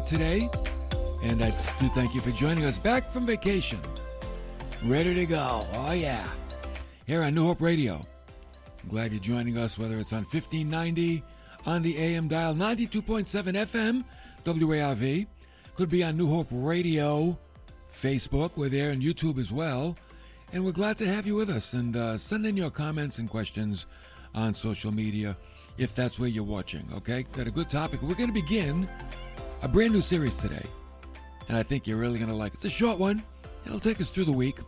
here today, and I do thank you for joining us back from vacation. Ready to go. Oh, yeah. Here on New Hope Radio. I'm glad you're joining us, whether it's on 1590, on the AM dial, 92.7 FM, WARV. Could be on New Hope Radio, Facebook. We're there, and YouTube as well. And we're glad to have you with us. And uh, send in your comments and questions on social media if that's where you're watching, okay? Got a good topic. We're going to begin a brand new series today. And I think you're really going to like it. It's a short one. It'll take us through the week.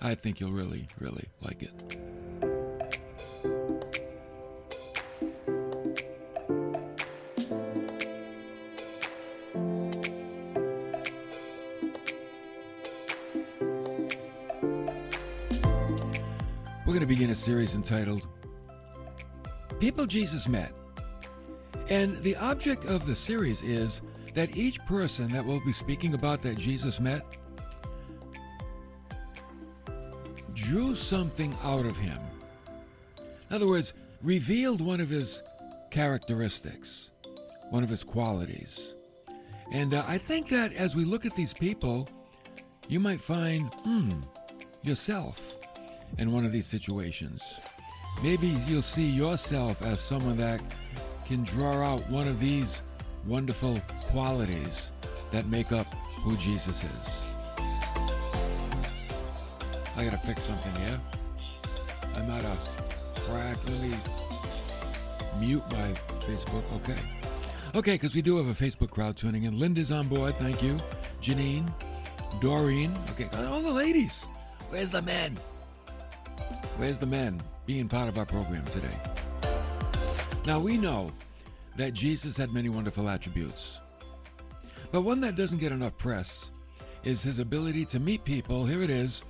I think you'll really, really like it. We're going to begin a series entitled People Jesus Met. And the object of the series is that each person that we'll be speaking about that Jesus met drew something out of him. In other words, revealed one of his characteristics, one of his qualities. And uh, I think that as we look at these people, you might find, hmm, yourself in one of these situations. Maybe you'll see yourself as someone that can draw out one of these wonderful qualities that make up who Jesus is. I gotta fix something here. I'm out of crack. Let me mute my Facebook. Okay. Okay, because we do have a Facebook crowd tuning in. Linda's on board. Thank you. Janine, Doreen. Okay, oh, all the ladies. Where's the men? Where's the men being part of our program today? Now, we know that Jesus had many wonderful attributes. But one that doesn't get enough press is his ability to meet people, here it is,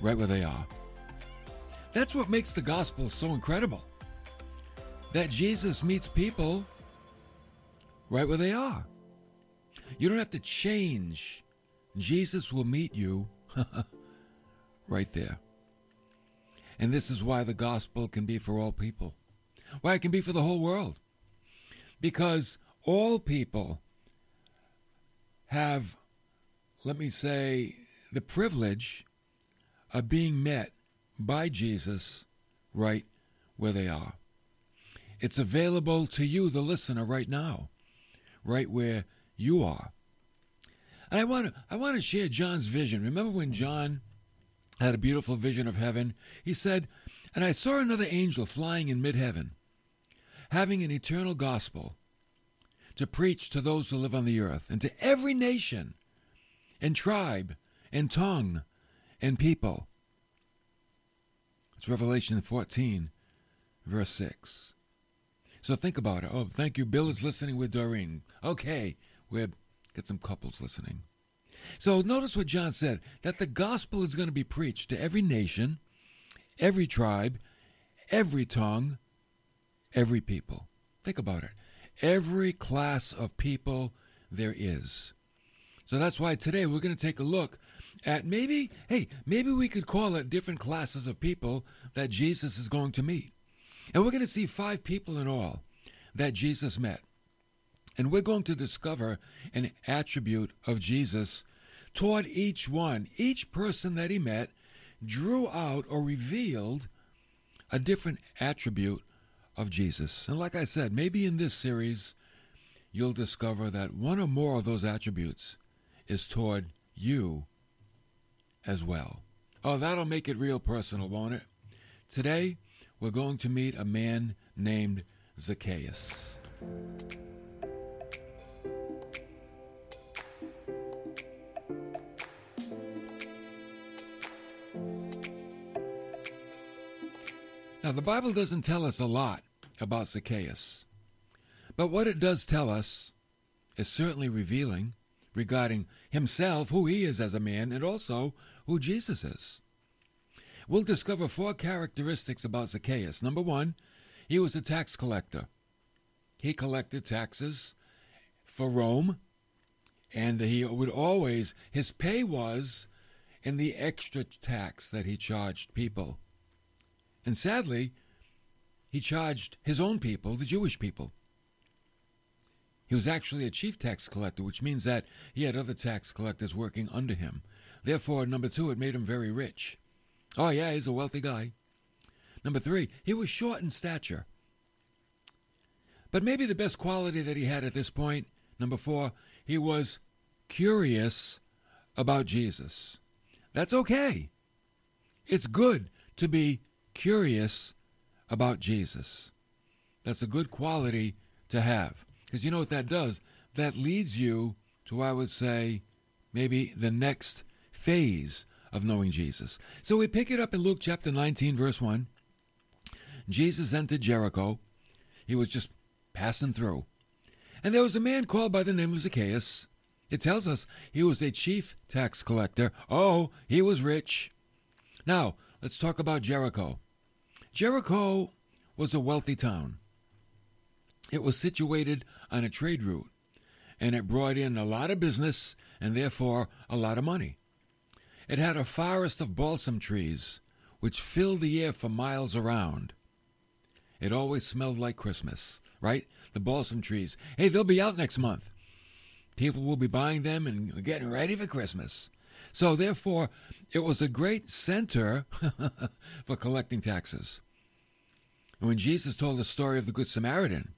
right where they are. That's what makes the gospel so incredible. That Jesus meets people right where they are. You don't have to change. Jesus will meet you right there. And this is why the gospel can be for all people, why it can be for the whole world. Because all people have, let me say, the privilege of being met by Jesus right where they are. It's available to you, the listener, right now, right where you are. And I want to I want to share John's vision. Remember when John had a beautiful vision of heaven? He said, "And I saw another angel flying in mid-heaven, having an eternal gospel to preach to those who live on the earth, and to every nation, and tribe, and tongue, and people." It's Revelation 14, verse 6. So think about it. Oh, thank you. Bill is listening with Doreen. Okay, we've got some couples listening. So notice what John said that the gospel is going to be preached to every nation, every tribe, every tongue, every people. Think about it. Every class of people there is. So that's why today we're going to take a look at maybe, hey, maybe we could call it different classes of people that Jesus is going to meet. And we're going to see five people in all that Jesus met. And we're going to discover an attribute of Jesus toward each one. Each person that he met drew out or revealed a different attribute of Jesus. And like I said, maybe in this series, you'll discover that one or more of those attributes is toward you as well. Oh, that'll make it real personal, won't it? Today, we're going to meet a man named Zacchaeus. Now, the Bible doesn't tell us a lot about Zacchaeus, but what it does tell us is certainly revealing regarding himself, who he is as a man, and also who Jesus is. We'll discover four characteristics about Zacchaeus. Number one, he was a tax collector. He collected taxes for Rome, and he would always, his pay was in the extra tax that he charged people. And sadly, he charged his own people, the Jewish people. He was actually a chief tax collector, which means that he had other tax collectors working under him. Therefore, number two, it made him very rich. Oh, yeah, he's a wealthy guy. Number three, he was short in stature. But maybe the best quality that he had at this point, number four, he was curious about Jesus. That's okay. It's good to be curious about Jesus. That's a good quality to have. Because you know what that does? That leads you to, I would say, maybe the next phase of knowing Jesus. So we pick it up in Luke chapter 19, verse 1. Jesus entered Jericho. He was just passing through. And there was a man called by the name of Zacchaeus. It tells us he was a chief tax collector. Oh, he was rich. Now, let's talk about Jericho. Jericho was a wealthy town. It was situated on a trade route, and it brought in a lot of business and therefore a lot of money. It had a forest of balsam trees, which filled the air for miles around. It always smelled like Christmas, right? The balsam trees. Hey, they'll be out next month. People will be buying them and getting ready for Christmas. So, therefore, it was a great center for collecting taxes. And when Jesus told the story of the Good Samaritan,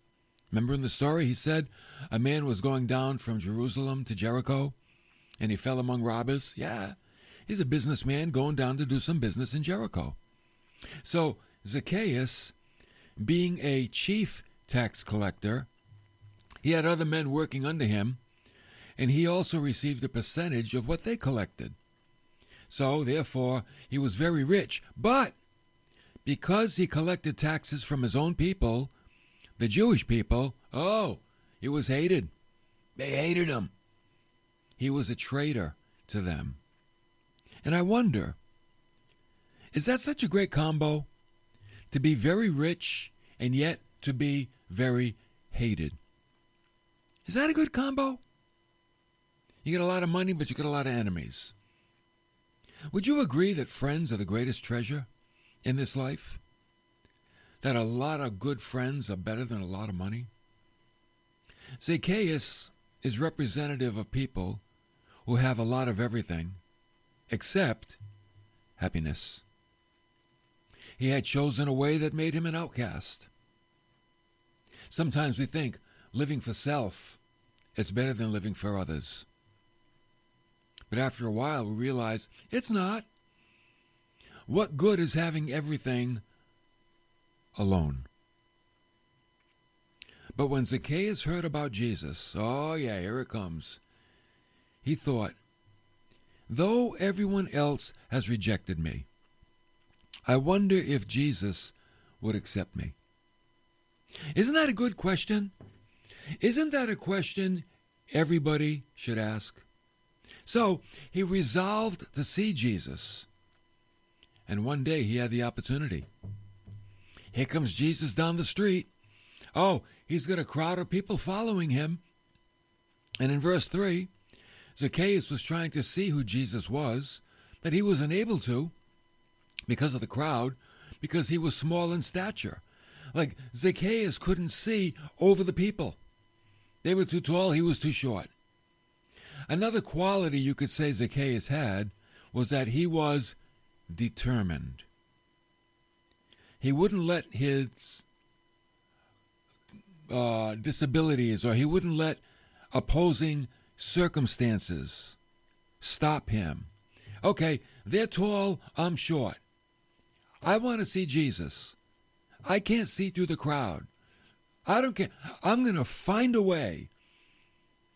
Remember in the story, he said a man was going down from Jerusalem to Jericho and he fell among robbers? Yeah, he's a businessman going down to do some business in Jericho. So Zacchaeus, being a chief tax collector, he had other men working under him, and he also received a percentage of what they collected. So, therefore, he was very rich. But because he collected taxes from his own people, the Jewish people, oh, he was hated. They hated him. He was a traitor to them. And I wonder, is that such a great combo? To be very rich and yet to be very hated. Is that a good combo? You get a lot of money, but you get a lot of enemies. Would you agree that friends are the greatest treasure in this life? that a lot of good friends are better than a lot of money? Zacchaeus is representative of people who have a lot of everything except happiness. He had chosen a way that made him an outcast. Sometimes we think living for self is better than living for others. But after a while, we realize it's not. What good is having everything alone. But when Zacchaeus heard about Jesus, oh yeah, here it comes, he thought, though everyone else has rejected me, I wonder if Jesus would accept me. Isn't that a good question? Isn't that a question everybody should ask? So he resolved to see Jesus. And one day he had the opportunity. Here comes Jesus down the street. Oh, he's got a crowd of people following him. And in verse 3, Zacchaeus was trying to see who Jesus was, but he was unable to because of the crowd, because he was small in stature. Like Zacchaeus couldn't see over the people. They were too tall, he was too short. Another quality you could say Zacchaeus had was that he was determined. He wouldn't let his uh, disabilities or he wouldn't let opposing circumstances stop him. Okay, they're tall, I'm short. I want to see Jesus. I can't see through the crowd. I don't care. I'm going to find a way.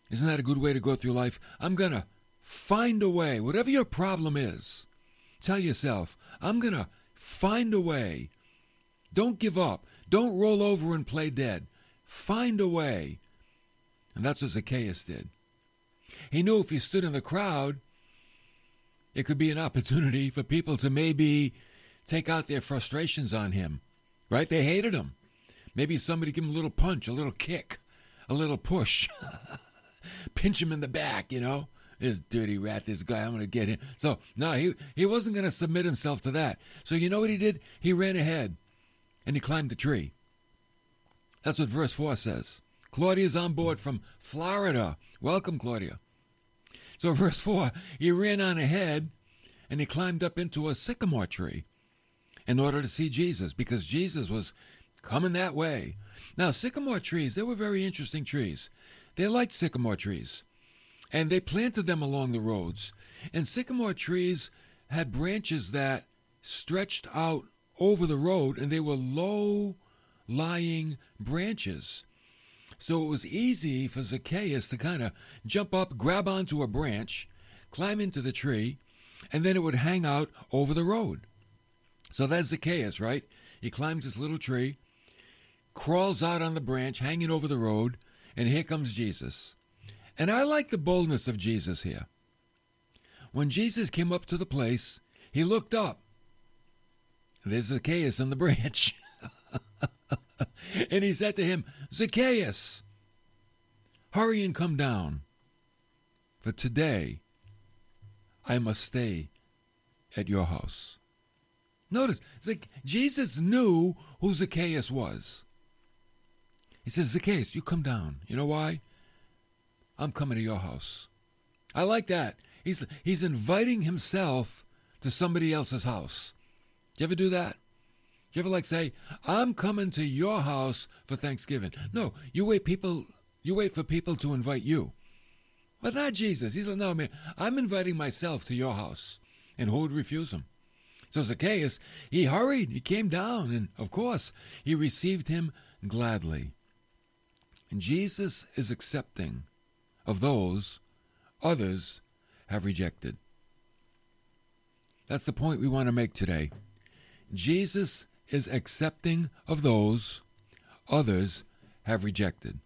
Isn't that a good way to go through life? I'm going to find a way. Whatever your problem is, tell yourself, I'm going to find a way don't give up. Don't roll over and play dead. Find a way. And that's what Zacchaeus did. He knew if he stood in the crowd, it could be an opportunity for people to maybe take out their frustrations on him. Right? They hated him. Maybe somebody give him a little punch, a little kick, a little push. Pinch him in the back, you know? This dirty rat, this guy, I'm going to get him. So, no, he, he wasn't going to submit himself to that. So, you know what he did? He ran ahead and he climbed the tree. That's what verse 4 says. Claudia's on board from Florida. Welcome, Claudia. So, verse 4 he ran on ahead and he climbed up into a sycamore tree in order to see Jesus because Jesus was coming that way. Now, sycamore trees, they were very interesting trees. They liked sycamore trees and they planted them along the roads. And sycamore trees had branches that stretched out over the road and they were low lying branches. So it was easy for Zacchaeus to kind of jump up, grab onto a branch, climb into the tree, and then it would hang out over the road. So that's Zacchaeus, right? He climbs this little tree, crawls out on the branch, hanging over the road, and here comes Jesus. And I like the boldness of Jesus here. When Jesus came up to the place, he looked up. There's Zacchaeus on the branch. and he said to him, Zacchaeus, hurry and come down, for today I must stay at your house. Notice, Jesus knew who Zacchaeus was. He says, Zacchaeus, you come down. You know why? I'm coming to your house. I like that. He's, he's inviting himself to somebody else's house. Do you ever do that? You ever like say, I'm coming to your house for Thanksgiving? No, you wait people you wait for people to invite you. But not Jesus. He's like, no, man, I'm inviting myself to your house. And who would refuse him? So Zacchaeus, he hurried, he came down, and of course, he received him gladly. And Jesus is accepting of those others have rejected. That's the point we want to make today. Jesus is accepting of those others have rejected.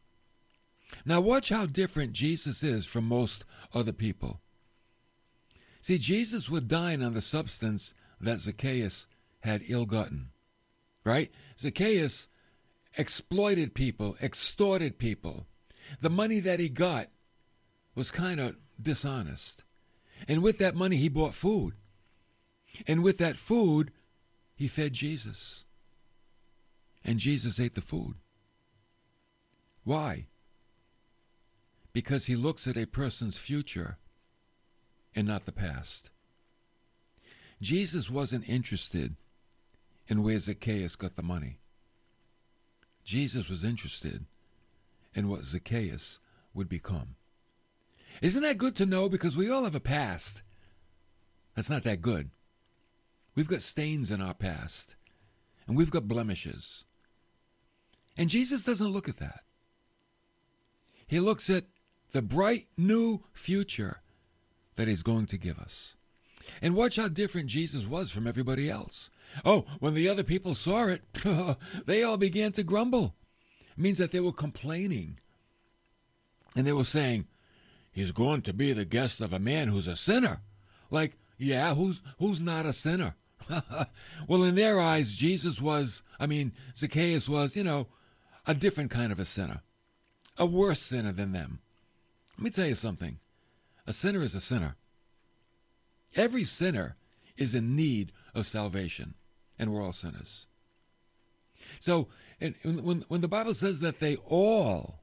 Now, watch how different Jesus is from most other people. See, Jesus would dine on the substance that Zacchaeus had ill gotten, right? Zacchaeus exploited people, extorted people. The money that he got was kind of dishonest. And with that money, he bought food. And with that food, he fed Jesus. And Jesus ate the food. Why? Because he looks at a person's future and not the past. Jesus wasn't interested in where Zacchaeus got the money. Jesus was interested in what Zacchaeus would become. Isn't that good to know? Because we all have a past. That's not that good. We've got stains in our past, and we've got blemishes. And Jesus doesn't look at that. He looks at the bright new future that He's going to give us. And watch how different Jesus was from everybody else. Oh, when the other people saw it, they all began to grumble. It means that they were complaining. And they were saying, He's going to be the guest of a man who's a sinner. Like, yeah, who's who's not a sinner? well, in their eyes, Jesus was, I mean, Zacchaeus was, you know, a different kind of a sinner, a worse sinner than them. Let me tell you something a sinner is a sinner. Every sinner is in need of salvation, and we're all sinners. So, and when, when the Bible says that they all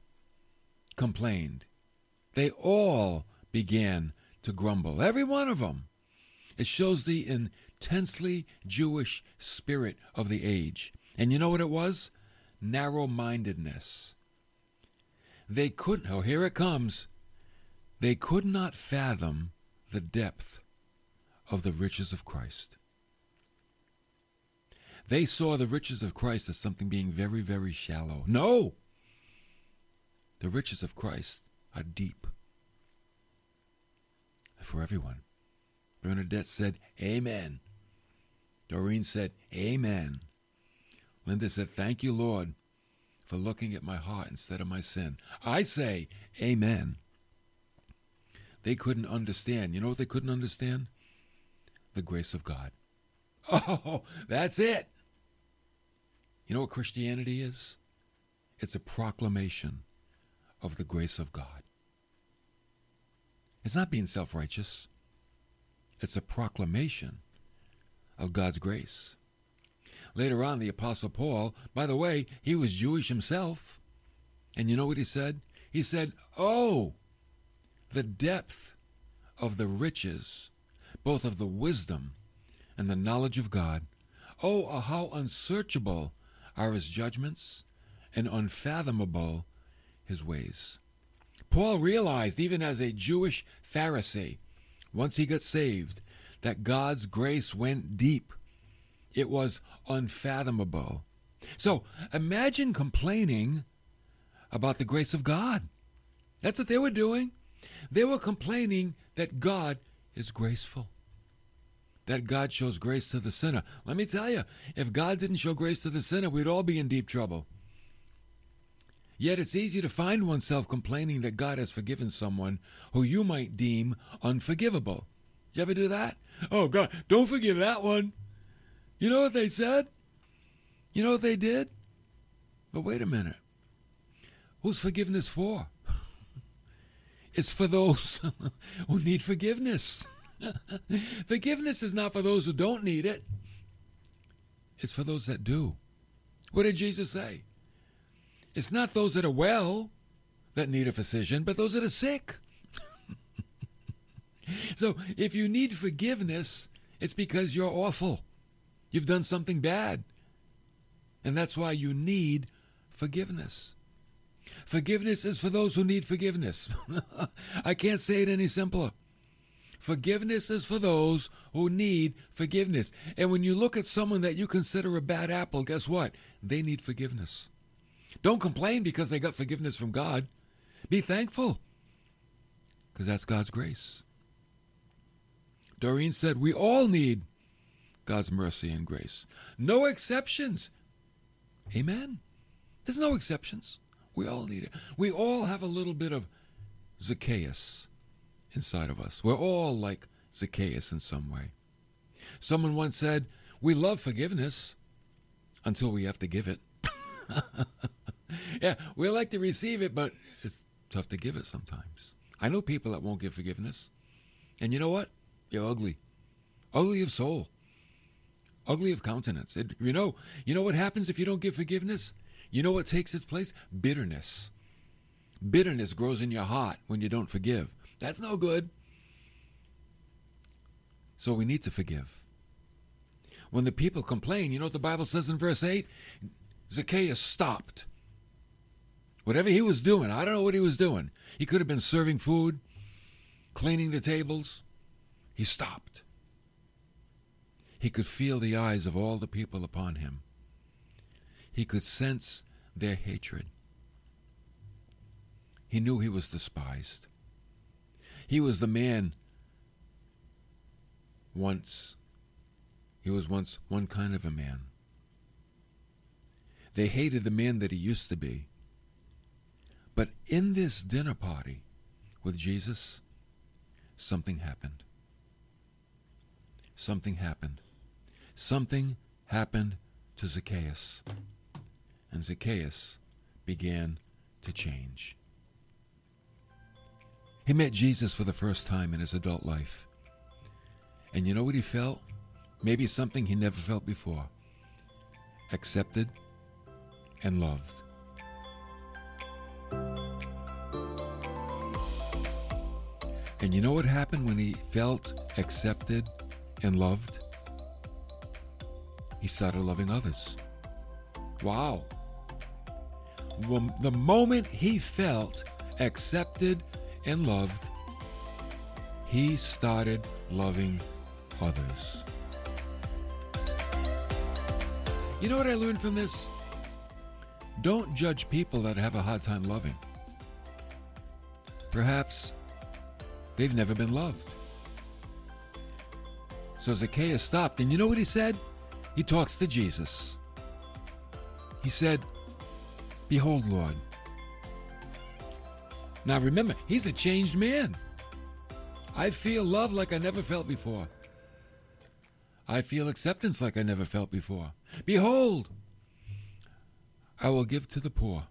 complained, they all began to grumble, every one of them. It shows the intensely Jewish spirit of the age. And you know what it was? Narrow mindedness. They couldn't, oh, here it comes. They could not fathom the depth of the riches of Christ. They saw the riches of Christ as something being very, very shallow. No! The riches of Christ are deep for everyone. Bernadette said, Amen. Doreen said, Amen. Linda said, Thank you, Lord, for looking at my heart instead of my sin. I say, Amen. They couldn't understand. You know what they couldn't understand? The grace of God. Oh, that's it. You know what Christianity is? It's a proclamation of the grace of God. It's not being self righteous, it's a proclamation of God's grace. Later on, the Apostle Paul, by the way, he was Jewish himself. And you know what he said? He said, Oh, the depth of the riches, both of the wisdom and the knowledge of God. Oh, how unsearchable are his judgments and unfathomable his ways. Paul realized, even as a Jewish Pharisee, once he got saved, that God's grace went deep. It was unfathomable. So imagine complaining about the grace of God. That's what they were doing. They were complaining that God is graceful, that God shows grace to the sinner. Let me tell you, if God didn't show grace to the sinner, we'd all be in deep trouble. Yet it's easy to find oneself complaining that God has forgiven someone who you might deem unforgivable. You ever do that? Oh, God, don't forgive that one. You know what they said? You know what they did? But wait a minute. Who's forgiveness for? It's for those who need forgiveness. forgiveness is not for those who don't need it, it's for those that do. What did Jesus say? It's not those that are well that need a physician, but those that are sick. so if you need forgiveness, it's because you're awful. You've done something bad. And that's why you need forgiveness. Forgiveness is for those who need forgiveness. I can't say it any simpler. Forgiveness is for those who need forgiveness. And when you look at someone that you consider a bad apple, guess what? They need forgiveness. Don't complain because they got forgiveness from God. Be thankful because that's God's grace. Doreen said, We all need God's mercy and grace. No exceptions. Amen. There's no exceptions. We all need it. We all have a little bit of Zacchaeus inside of us. We're all like Zacchaeus in some way. Someone once said, We love forgiveness until we have to give it. yeah, we like to receive it, but it's tough to give it sometimes. I know people that won't give forgiveness. And you know what? You're ugly. Ugly of soul. Ugly of countenance. It, you know, you know what happens if you don't give forgiveness? You know what takes its place? Bitterness. Bitterness grows in your heart when you don't forgive. That's no good. So we need to forgive. When the people complain, you know what the Bible says in verse 8? Zacchaeus stopped. Whatever he was doing, I don't know what he was doing. He could have been serving food, cleaning the tables. He stopped. He could feel the eyes of all the people upon him. He could sense their hatred. He knew he was despised. He was the man once. He was once one kind of a man. They hated the man that he used to be. But in this dinner party with Jesus, something happened. Something happened. Something happened to Zacchaeus. And Zacchaeus began to change. He met Jesus for the first time in his adult life. And you know what he felt? Maybe something he never felt before accepted and loved. And you know what happened when he felt accepted and loved? He started loving others. Wow. Well, the moment he felt accepted and loved, he started loving others. You know what I learned from this? Don't judge people that have a hard time loving. Perhaps they've never been loved. So Zacchaeus stopped, and you know what he said? He talks to Jesus. He said, Behold, Lord. Now remember, he's a changed man. I feel love like I never felt before. I feel acceptance like I never felt before. Behold, I will give to the poor.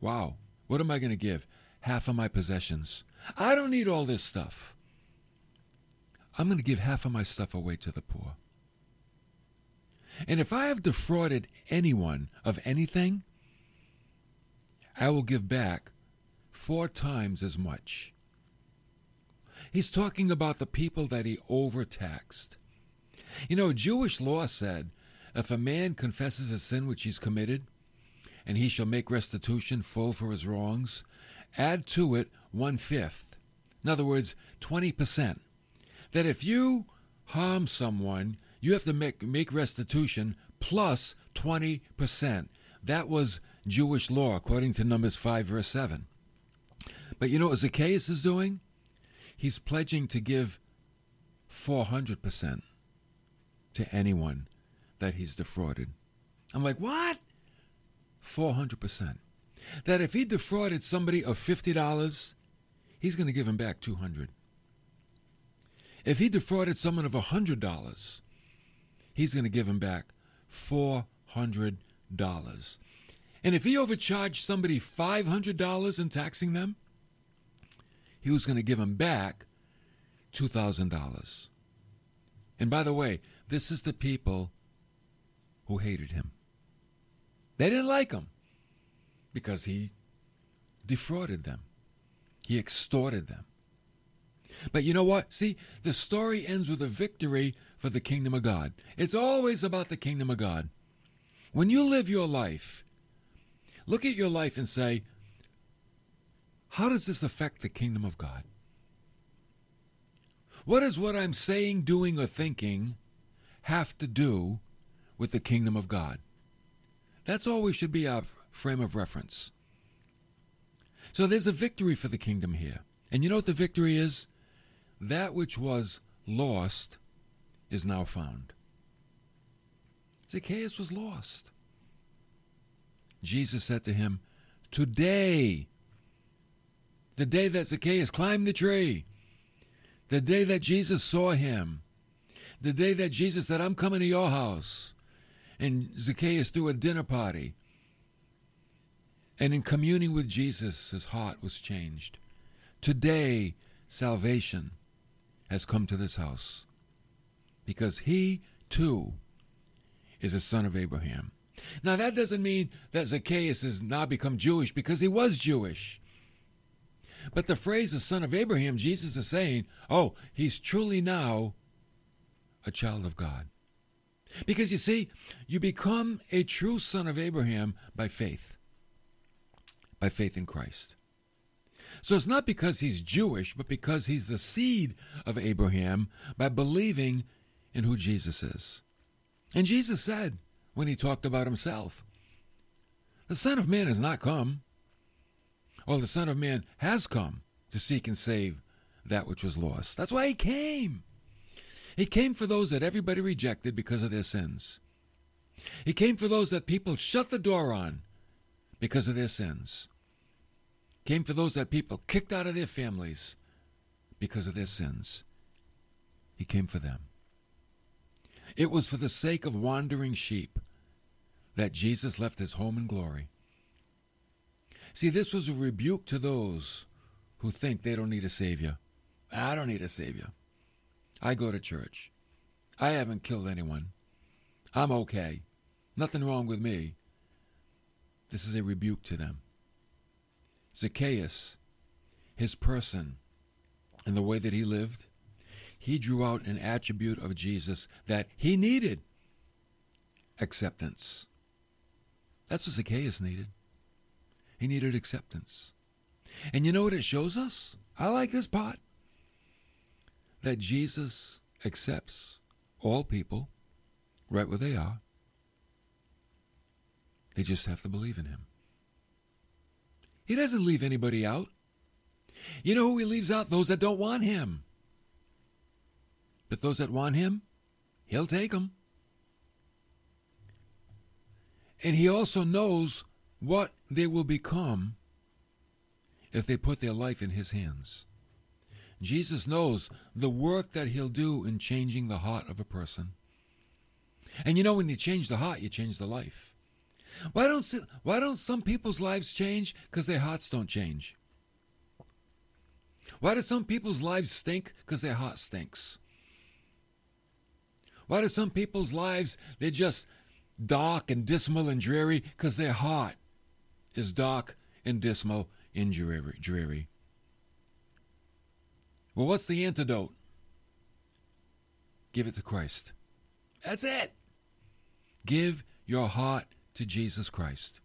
Wow, what am I going to give? Half of my possessions. I don't need all this stuff. I'm going to give half of my stuff away to the poor. And if I have defrauded anyone of anything, I will give back four times as much. He's talking about the people that he overtaxed. You know, Jewish law said if a man confesses a sin which he's committed, and he shall make restitution full for his wrongs, add to it one fifth. In other words, 20%. That if you harm someone, you have to make, make restitution plus 20%. That was Jewish law, according to Numbers 5, verse 7. But you know what Zacchaeus is doing? He's pledging to give 400% to anyone that he's defrauded. I'm like, what? 400%. That if he defrauded somebody of $50, he's going to give him back 200. If he defrauded someone of $100, he's going to give him back $400. And if he overcharged somebody $500 in taxing them, he was going to give him back $2,000. And by the way, this is the people who hated him. They didn't like him because he defrauded them, he extorted them. But you know what? See, the story ends with a victory for the kingdom of God. It's always about the kingdom of God. When you live your life, look at your life and say, how does this affect the kingdom of God? What does what I'm saying, doing, or thinking have to do with the kingdom of God? That's always should be our frame of reference. So there's a victory for the kingdom here. And you know what the victory is? That which was lost is now found. Zacchaeus was lost. Jesus said to him, Today, the day that Zacchaeus climbed the tree, the day that Jesus saw him, the day that Jesus said, I'm coming to your house, and Zacchaeus threw a dinner party. And in communing with Jesus, his heart was changed. Today, salvation has come to this house because he too is a son of Abraham. Now, that doesn't mean that Zacchaeus has now become Jewish because he was Jewish. But the phrase the son of Abraham, Jesus is saying, oh, he's truly now a child of God. Because you see, you become a true son of Abraham by faith, by faith in Christ. So it's not because he's Jewish, but because he's the seed of Abraham by believing in who Jesus is. And Jesus said when he talked about himself, The Son of Man has not come, or the Son of Man has come to seek and save that which was lost. That's why he came. He came for those that everybody rejected because of their sins. He came for those that people shut the door on because of their sins. Came for those that people kicked out of their families because of their sins. He came for them. It was for the sake of wandering sheep that Jesus left his home in glory. See, this was a rebuke to those who think they don't need a Savior. I don't need a Savior. I go to church. I haven't killed anyone. I'm okay. Nothing wrong with me. This is a rebuke to them. Zacchaeus, his person, and the way that he lived, he drew out an attribute of Jesus that he needed acceptance. That's what Zacchaeus needed. He needed acceptance. And you know what it shows us? I like this part that Jesus accepts all people right where they are. They just have to believe in him. He doesn't leave anybody out. You know who he leaves out? Those that don't want him. But those that want him, he'll take them. And he also knows what they will become if they put their life in his hands. Jesus knows the work that he'll do in changing the heart of a person. And you know, when you change the heart, you change the life. Why don't, why don't some people's lives change? Because their hearts don't change. Why do some people's lives stink? Because their heart stinks. Why do some people's lives, they're just dark and dismal and dreary? Because their heart is dark and dismal and dreary. Well, what's the antidote? Give it to Christ. That's it. Give your heart to Jesus Christ.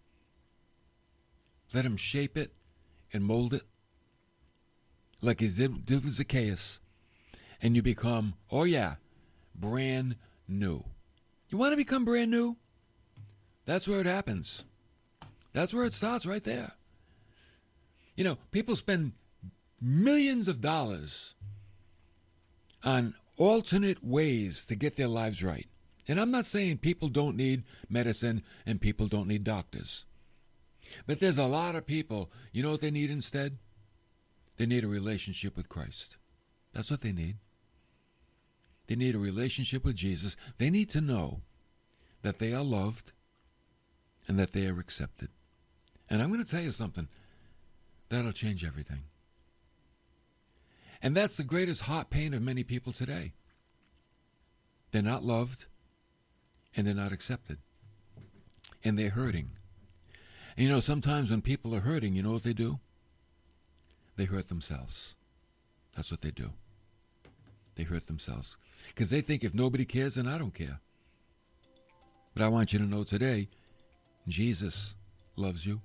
Let him shape it and mold it like he did with Zacchaeus. And you become, oh yeah, brand new. You want to become brand new? That's where it happens. That's where it starts right there. You know, people spend millions of dollars on alternate ways to get their lives right. And I'm not saying people don't need medicine and people don't need doctors. But there's a lot of people, you know what they need instead? They need a relationship with Christ. That's what they need. They need a relationship with Jesus. They need to know that they are loved and that they are accepted. And I'm going to tell you something that'll change everything. And that's the greatest hot pain of many people today. They're not loved and they're not accepted. And they're hurting. And you know, sometimes when people are hurting, you know what they do? They hurt themselves. That's what they do. They hurt themselves. Because they think if nobody cares, then I don't care. But I want you to know today Jesus loves you.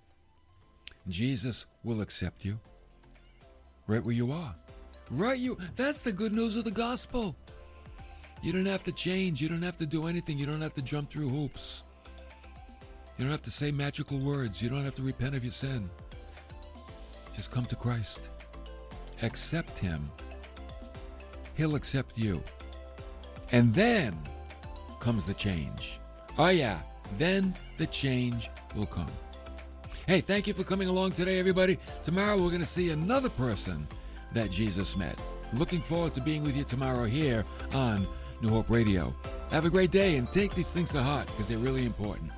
Jesus will accept you right where you are. Right you that's the good news of the gospel. You don't have to change, you don't have to do anything, you don't have to jump through hoops. You don't have to say magical words, you don't have to repent of your sin. Just come to Christ. Accept him. He'll accept you. And then comes the change. Oh yeah, then the change will come. Hey, thank you for coming along today, everybody. Tomorrow we're going to see another person that Jesus met. Looking forward to being with you tomorrow here on New Hope Radio. Have a great day and take these things to heart because they're really important.